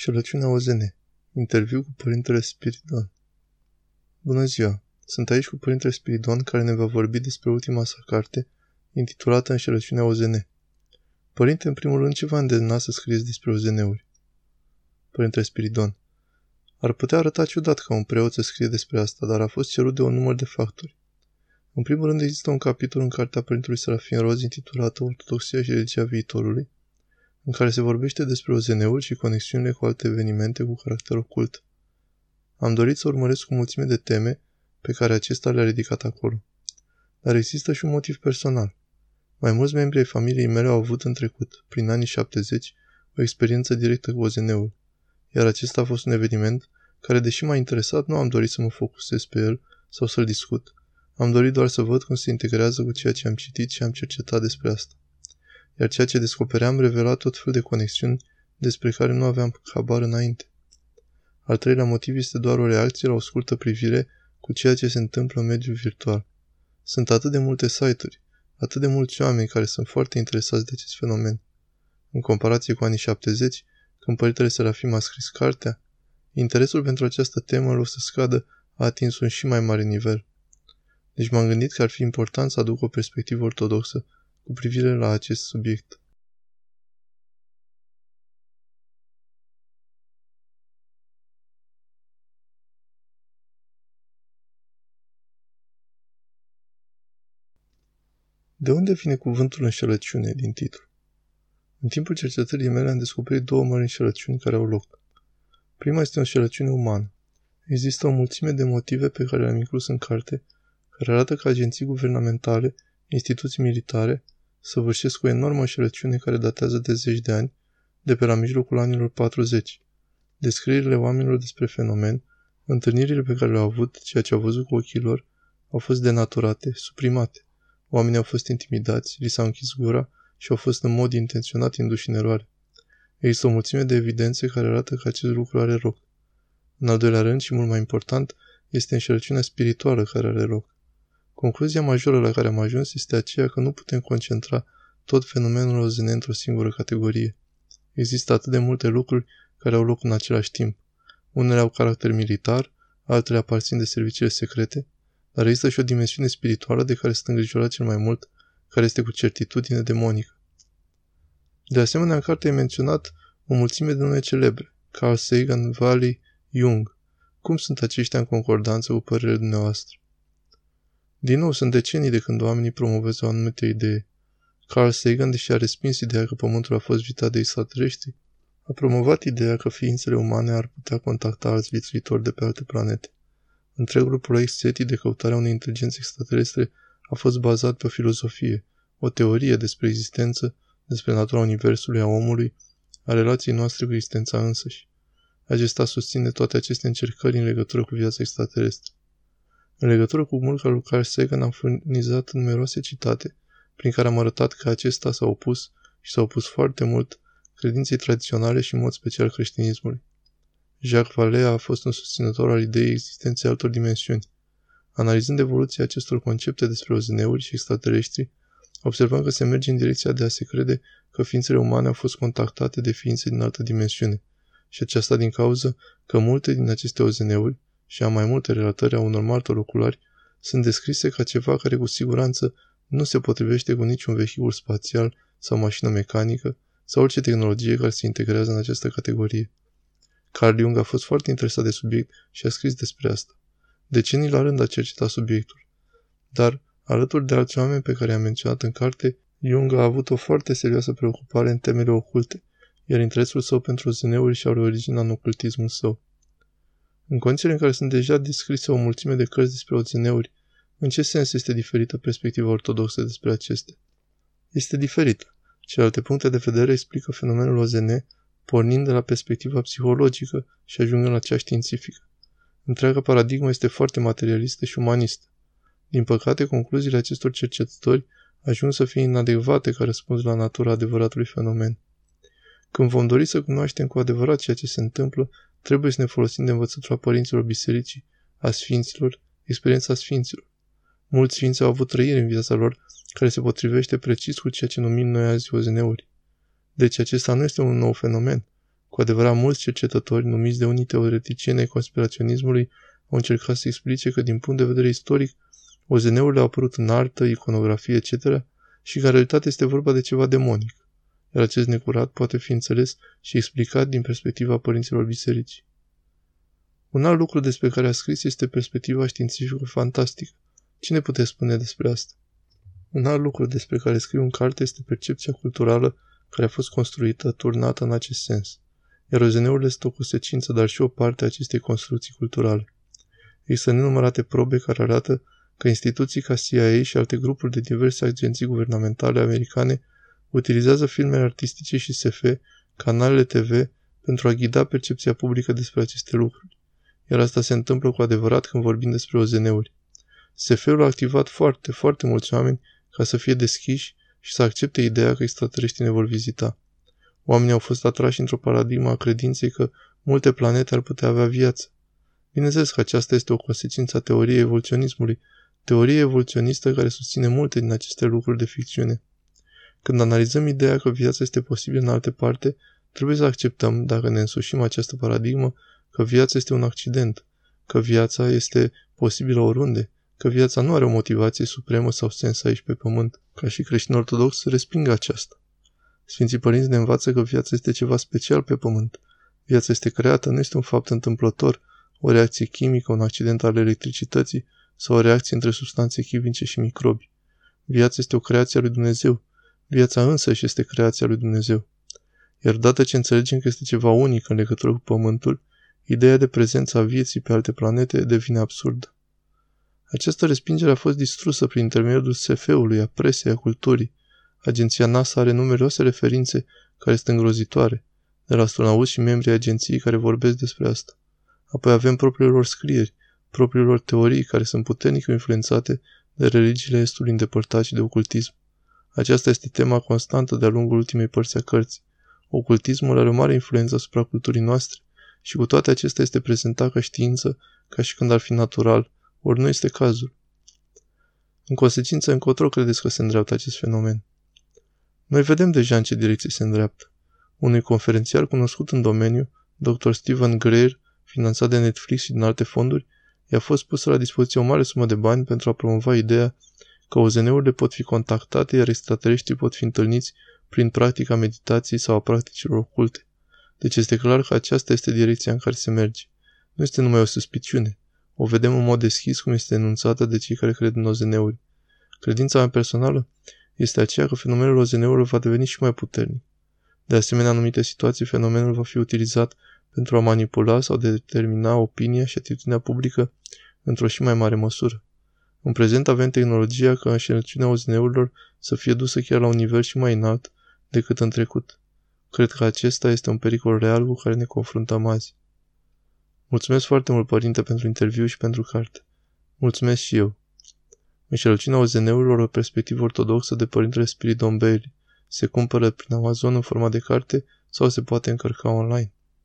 Șerăciunea OZN. Interviu cu Părintele Spiridon. Bună ziua! Sunt aici cu Părintele Spiridon care ne va vorbi despre ultima sa carte, intitulată Înșelăciunea OZN. Părinte, în primul rând, ce v-a îndemnat să scrieți despre OZN-uri? Părintele Spiridon. Ar putea arăta ciudat ca un preot să scrie despre asta, dar a fost cerut de un număr de factori. În primul rând există un capitol în cartea Părintelui Serafin Roz intitulată Ortodoxia și religia viitorului, în care se vorbește despre OZN-uri și conexiunile cu alte evenimente cu caracter ocult. Am dorit să urmăresc o mulțime de teme pe care acesta le-a ridicat acolo. Dar există și un motiv personal. Mai mulți membri ai familiei mele au avut în trecut, prin anii 70, o experiență directă cu OZN-ul, iar acesta a fost un eveniment care, deși m-a interesat, nu am dorit să mă focusez pe el sau să-l discut. Am dorit doar să văd cum se integrează cu ceea ce am citit și am cercetat despre asta iar ceea ce descopeream revela tot fel de conexiuni despre care nu aveam habar înainte. Al treilea motiv este doar o reacție la o scurtă privire cu ceea ce se întâmplă în mediul virtual. Sunt atât de multe site-uri, atât de mulți oameni care sunt foarte interesați de acest fenomen. În comparație cu anii 70, când Părintele Serafim a scris cartea, interesul pentru această temă, o să scadă, a atins un și mai mare nivel. Deci m-am gândit că ar fi important să aduc o perspectivă ortodoxă cu privire la acest subiect. De unde vine cuvântul înșelăciune din titlu? În timpul cercetării mele am descoperit două mari înșelăciuni care au loc. Prima este o înșelăciune umană. Există o mulțime de motive pe care le-am inclus în carte, care arată că agenții guvernamentale, instituții militare, săvârșesc o enormă șerăciune care datează de zeci de ani, de pe la mijlocul anilor 40. Descrierile oamenilor despre fenomen, întâlnirile pe care le-au avut, ceea ce au văzut cu ochii lor, au fost denaturate, suprimate. Oamenii au fost intimidați, li s-a închis gura și au fost în mod intenționat induși în eroare. Există o mulțime de evidențe care arată că acest lucru are loc. În al doilea rând și mult mai important, este înșelăciunea spirituală care are loc. Concluzia majoră la care am ajuns este aceea că nu putem concentra tot fenomenul OZN într-o singură categorie. Există atât de multe lucruri care au loc în același timp. Unele au caracter militar, altele aparțin de serviciile secrete, dar există și o dimensiune spirituală de care sunt îngrijorat cel mai mult, care este cu certitudine demonică. De asemenea, în carte e menționat o mulțime de nume celebre, Carl Sagan, Valley, Jung. Cum sunt aceștia în concordanță cu părerile dumneavoastră? Din nou, sunt decenii de când oamenii promovează o anumită idee. Carl Sagan, deși a respins ideea că Pământul a fost vitat de extraterestri, a promovat ideea că ființele umane ar putea contacta alți viețuitori de pe alte planete. Întregul proiect SETI de căutare a unei inteligențe extraterestre a fost bazat pe o filozofie, o teorie despre existență, despre natura Universului, a omului, a relației noastre cu existența însăși. Acesta susține toate aceste încercări în legătură cu viața extraterestră. În legătură cu munca lui Carl Sagan am furnizat numeroase citate, prin care am arătat că acesta s-a opus și s-a opus foarte mult credinței tradiționale și în mod special creștinismului. Jacques Vallée a fost un susținător al ideii existenței altor dimensiuni. Analizând evoluția acestor concepte despre OZN-uri și extraterestri, observăm că se merge în direcția de a se crede că ființele umane au fost contactate de ființe din altă dimensiune, și aceasta din cauza că multe din aceste OZN-uri și a mai multe relatări a unor martori oculari sunt descrise ca ceva care cu siguranță nu se potrivește cu niciun vehicul spațial sau mașină mecanică sau orice tehnologie care se integrează în această categorie. Carl Jung a fost foarte interesat de subiect și a scris despre asta. Decenii la rând a cercetat subiectul. Dar, alături de alți oameni pe care i-am menționat în carte, Jung a avut o foarte serioasă preocupare în temele oculte, iar interesul său pentru zâneuri și are originea în ocultismul său. În condițiile în care sunt deja descrise o mulțime de cărți despre OZN-uri, în ce sens este diferită perspectiva ortodoxă despre acestea? Este diferită. Celelalte puncte de vedere explică fenomenul OZN pornind de la perspectiva psihologică și ajungând la cea științifică. Întreaga paradigmă este foarte materialistă și umanistă. Din păcate, concluziile acestor cercetători ajung să fie inadecvate ca răspuns la natura adevăratului fenomen. Când vom dori să cunoaștem cu adevărat ceea ce se întâmplă, Trebuie să ne folosim de învățătura părinților bisericii, a sfinților, experiența sfinților. Mulți sfinți au avut trăiri în viața lor care se potrivește precis cu ceea ce numim noi azi OZN-uri. Deci acesta nu este un nou fenomen. Cu adevărat, mulți cercetători, numiți de unii teoreticieni ai conspiraționismului, au încercat să explice că, din punct de vedere istoric, OZN-urile au apărut în artă, iconografie, etc., și că în realitate este vorba de ceva demonic, iar acest necurat poate fi înțeles și explicat din perspectiva părinților bisericii. Un alt lucru despre care a scris este perspectiva științifică fantastică. Cine putea spune despre asta? Un alt lucru despre care scriu în carte este percepția culturală care a fost construită, turnată în acest sens. Iar OZN-urile sunt o consecință, dar și o parte a acestei construcții culturale. Există nenumărate probe care arată că instituții ca CIA și alte grupuri de diverse agenții guvernamentale americane utilizează filmele artistice și SF, canalele TV, pentru a ghida percepția publică despre aceste lucruri. Iar asta se întâmplă cu adevărat când vorbim despre OZN-uri. SF-ul a activat foarte, foarte mulți oameni ca să fie deschiși și să accepte ideea că extraterestrii ne vor vizita. Oamenii au fost atrași într-o paradigmă a credinței că multe planete ar putea avea viață. Bineînțeles că aceasta este o consecință a teoriei evoluționismului, teorie evoluționistă care susține multe din aceste lucruri de ficțiune. Când analizăm ideea că viața este posibilă în alte parte, trebuie să acceptăm, dacă ne însușim această paradigmă, că viața este un accident, că viața este posibilă oriunde, că viața nu are o motivație supremă sau sens aici pe pământ. Ca și creștin ortodox, resping aceasta. Sfinții părinți ne învață că viața este ceva special pe pământ. Viața este creată, nu este un fapt întâmplător, o reacție chimică, un accident al electricității sau o reacție între substanțe chimice și microbi. Viața este o creație a lui Dumnezeu. Viața însă și este creația lui Dumnezeu. Iar dată ce înțelegem că este ceva unic în legătură cu Pământul, ideea de prezența vieții pe alte planete devine absurdă. Această respingere a fost distrusă prin intermediul SF-ului, a presei, a culturii. Agenția NASA are numeroase referințe care sunt îngrozitoare, de la astronauți și membrii agenției care vorbesc despre asta. Apoi avem propriile lor scrieri, propriile lor teorii care sunt puternic influențate de religiile estului îndepărtat și de ocultism. Aceasta este tema constantă de-a lungul ultimei părți a cărții. Ocultismul are o mare influență asupra culturii noastre și cu toate acestea este prezentat ca știință, ca și când ar fi natural, ori nu este cazul. În consecință, încotro credeți că se îndreaptă acest fenomen? Noi vedem deja în ce direcție se îndreaptă. Unui conferențiar cunoscut în domeniu, Dr. Stephen Greer, finanțat de Netflix și din alte fonduri, i-a fost pusă la dispoziție o mare sumă de bani pentru a promova ideea că OZN-urile pot fi contactate, iar extraterestrii pot fi întâlniți prin practica meditației sau a practicilor oculte. Deci este clar că aceasta este direcția în care se merge. Nu este numai o suspiciune. O vedem în mod deschis cum este enunțată de cei care cred în OZN-uri. Credința mea personală este aceea că fenomenul OZN-urilor va deveni și mai puternic. De asemenea, în anumite situații, fenomenul va fi utilizat pentru a manipula sau de determina opinia și atitudinea publică într-o și mai mare măsură. În prezent avem tehnologia ca înșelăciunea OZN-urilor să fie dusă chiar la un nivel și mai înalt decât în trecut. Cred că acesta este un pericol real cu care ne confruntăm azi. Mulțumesc foarte mult, părinte, pentru interviu și pentru carte. Mulțumesc și eu. Înșelăciunea OZN-urilor, o perspectivă ortodoxă de părintele Spiridon Bailey. Se cumpără prin Amazon în forma de carte sau se poate încărca online.